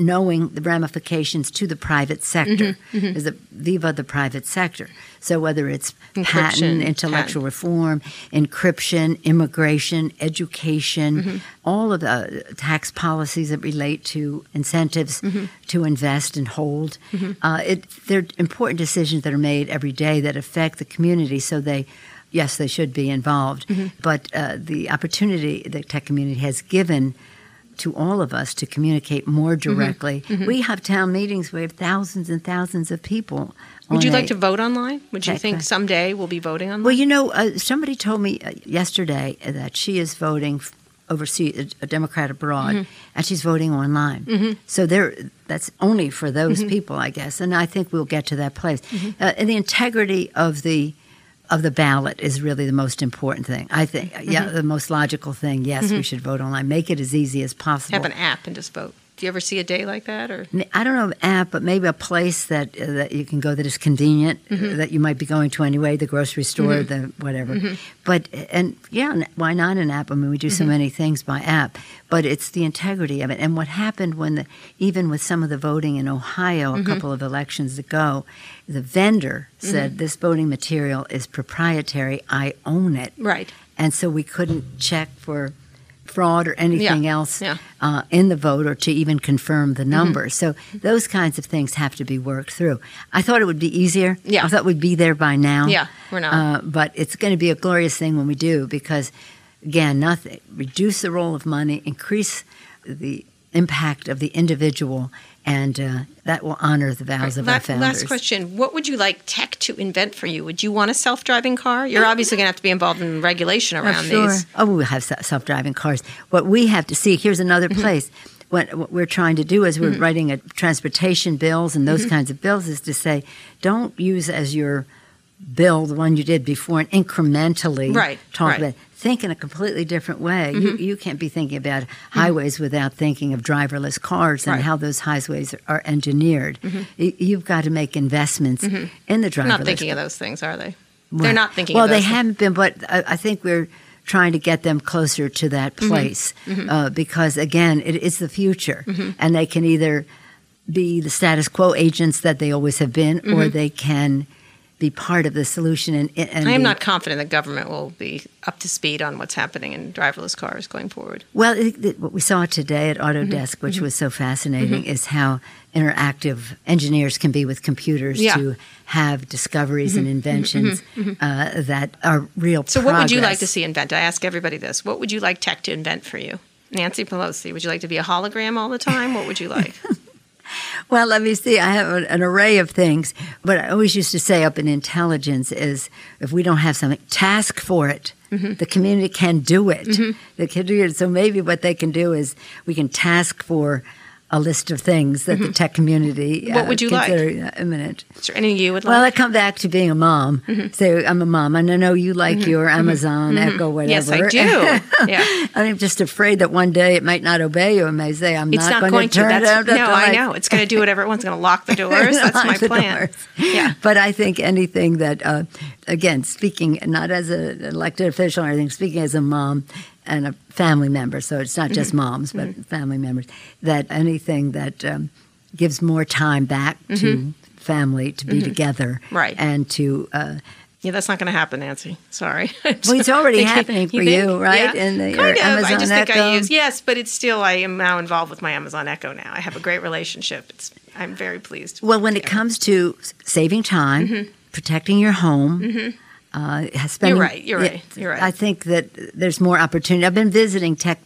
Knowing the ramifications to the private sector Mm-hmm. is a viva the private sector. So whether it's Encryption, patent, intellectual reform, encryption, immigration, education, Mm-hmm. all of the tax policies that relate to incentives Mm-hmm. to invest and hold. Uh, it, they're important decisions that are made every day that affect the community. So they, yes, they should be involved. Mm-hmm. But uh, the opportunity the tech community has given to all of us to communicate more Mm-hmm. directly. We have town meetings. We have thousands and thousands of people. Would you like to vote online? Would you think someday we'll be voting online? well, you know, uh, somebody told me uh, yesterday that she is voting overseas, a, a Democrat abroad, Mm-hmm. and she's voting online. So there, that's only for those Mm-hmm. people, I guess. And I think we'll get to that place. Uh, and the integrity of the of the ballot is really the most important thing. I think, Mm-hmm. yeah, the most logical thing. Yes, we should vote online. Make it as easy as possible. Have an app and just vote. Do you ever see a day like that? Or I don't know an app, but maybe a place that uh, that you can go that is convenient, uh, mm-hmm. that you might be going to anyway, the grocery store, mm-hmm. the whatever. Mm-hmm. But and yeah, why not an app? I mean, we do so many things by app, but it's the integrity of it. And what happened when the even with some of the voting in Ohio a couple of elections ago, the vendor said this voting material is proprietary. I own it, right? and so we couldn't check for fraud or anything Yeah, else yeah. uh, in the vote or to even confirm the numbers. So those kinds of things have to be worked through. I thought it would be easier. Yeah. I thought we'd be there by now. Yeah, we're not. Uh, but it's going to be a glorious thing when we do because, again, nothing reduce the role of money, increase the impact of the individual, and uh, that will honor the vows of La- our founders. Last question: What would you like tech to invent for you? Would you want a self-driving car? You're obviously going to have to be involved in regulation Oh, around sure. these. Oh, we have self-driving cars. What we have to see here's another Mm-hmm. place. What, what we're trying to do is we're writing a transportation bills and Mm-hmm. those kinds of bills is to say don't use as your bill the one you did before and incrementally Right, talk right. Mm-hmm. about. Think in a completely different way. You, you can't be thinking about highways without thinking of driverless cars and Right. Mm-hmm. how those highways are, engineered. You, you've got to make investments in the driverless. They're not thinking of those things, are they? Well- They're not thinking. Well, of they things. haven't been, but I, I think we're trying to get them closer to that Mm-hmm. place Uh, because, again, it is the future, Mm-hmm. and they can either be the status quo agents that they always have been, Mm-hmm. or they can be part of the solution. And, and I am be- not confident that government will be up to speed on what's happening in driverless cars going forward. Well, it, it- what we saw today at Mm-hmm. Autodesk, which was so fascinating, is how interactive engineers can be with computers Yeah. Mm-hmm. to have discoveries and inventions uh, that are real. So, what would you like to see invent? I ask everybody this: What would you like tech to invent for you? Nancy Pelosi, would you like to be a hologram all the time? What would you like? [laughs] Well, let me see. I have an, array of things, but I always used to say up in intelligence is if we don't have something, task for it. Mm-hmm. The community can do it. They can do it. So maybe what they can do is we can task for a list of things that the tech community Mm-hmm. What uh, would you like? imminent. Is there any you would like? Well, I come back to being a mom. Mm-hmm. So I'm a mom, and I know you like your Amazon Echo, whatever. yes, I do. [laughs] yeah. I'm just afraid that one day it might not obey you and may say, "I'm It's not, going, going to turn That's, it out." no, I know. It's going to do whatever it wants. It's going to lock the [laughs] doors. That's my plan. Yeah. But I think anything that uh, again, speaking not as an elected official or anything, speaking as a mom and a family member. So it's not just mm-hmm. moms, but mm-hmm. family members. That anything that um, gives more time back to mm-hmm. family to be together, Right. and to. Uh, Yeah, that's not going to happen, Nancy. Sorry. [laughs] Well, it's already [laughs] Think- happening for you, right? Yeah. In the- kind of. I Amazon just think I Echo. use yes, but it's still. I am now involved with my Amazon Echo. Now I have a great relationship. It's. I'm very pleased. Well, when it comes to saving time, protecting your home, uh, spending, You're right, you're right, you're right. I think that there's more opportunity. I've been visiting tech.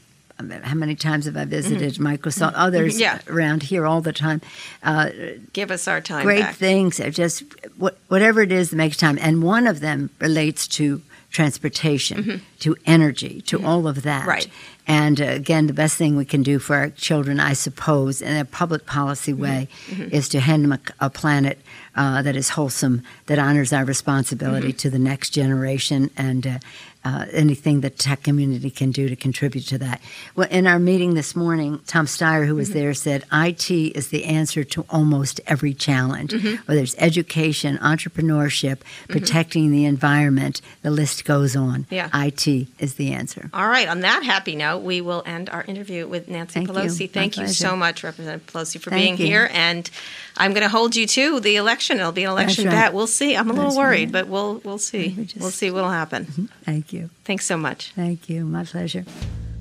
How many times have I visited Microsoft? Others Mm-hmm. Yeah. around here all the time. Uh, Give us our time great back. things. Just what, whatever it is that makes time, and one of them relates to transportation, to energy, to all of that. Mm-hmm. Right. And uh, again, the best thing we can do for our children, I suppose, in a public policy Mm-hmm. way, is to hand them a, a planet uh, that is wholesome, that honors our responsibility Mm-hmm. to the next generation, and uh, uh, anything the tech community can do to contribute to that. Well, in our meeting this morning, Tom Steyer, who was Mm-hmm. there, said IT is the answer to almost every challenge, Mm-hmm. whether it's education, entrepreneurship, protecting the environment. The list goes on. Yeah. IT is the answer. All right. On that happy note, we will end our interview with Nancy Thank you. Pelosi. My Thank you so much, Representative Pelosi, for Thank being you. here. And I'm going to hold you to the election. It'll be an election right. bet. We'll see. I'm a little That's worried, right. but we'll we'll see. We just- We'll see what'll happen. Mm-hmm. Thank you. Thanks so much. Thank you. My pleasure.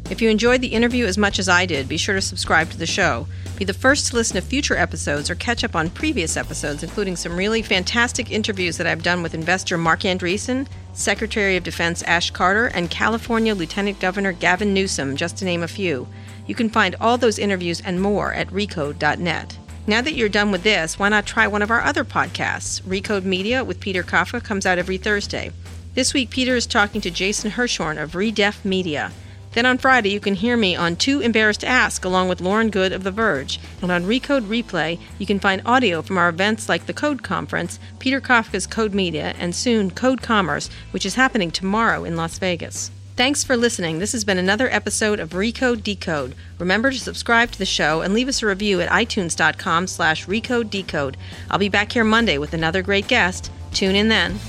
If you enjoyed the interview as much as I did, be sure to subscribe to the show. Be the first to listen to future episodes or catch up on previous episodes, including some really fantastic interviews that I've done with investor Marc Andreessen, Secretary of Defense Ash Carter, and California Lieutenant Governor Gavin Newsom, just to name a few. You can find all those interviews and more at recode.net. Now that you're done with this, why not try one of our other podcasts? Recode Media with Peter Kafka comes out every Thursday. This week, Peter is talking to Jason Hirschhorn of Redef Media. Then on Friday, you can hear me on Too Embarrassed to Ask along with Lauren Goode of The Verge. And on Recode Replay, you can find audio from our events like the Code Conference, Peter Kafka's Code Media, and soon Code Commerce, which is happening tomorrow in Las Vegas. Thanks for listening. This has been another episode of Recode Decode. Remember to subscribe to the show and leave us a review at itunes.com slash recode decode. I'll be back here Monday with another great guest. Tune in then.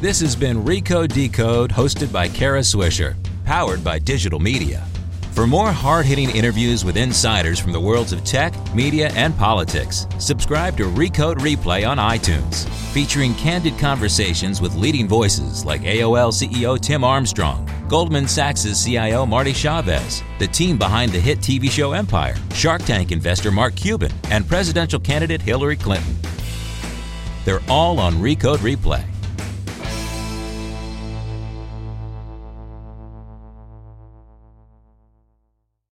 This has been Recode Decode, hosted by Kara Swisher, powered by digital media. For more hard hitting interviews with insiders from the worlds of tech, media, and politics, subscribe to Recode Replay on iTunes, featuring candid conversations with leading voices like AOL CEO Tim Armstrong, Goldman Sachs' CIO Marty Chavez, the team behind the hit TV show Empire, Shark Tank investor Mark Cuban, and presidential candidate Hillary Clinton. They're all on Recode Replay.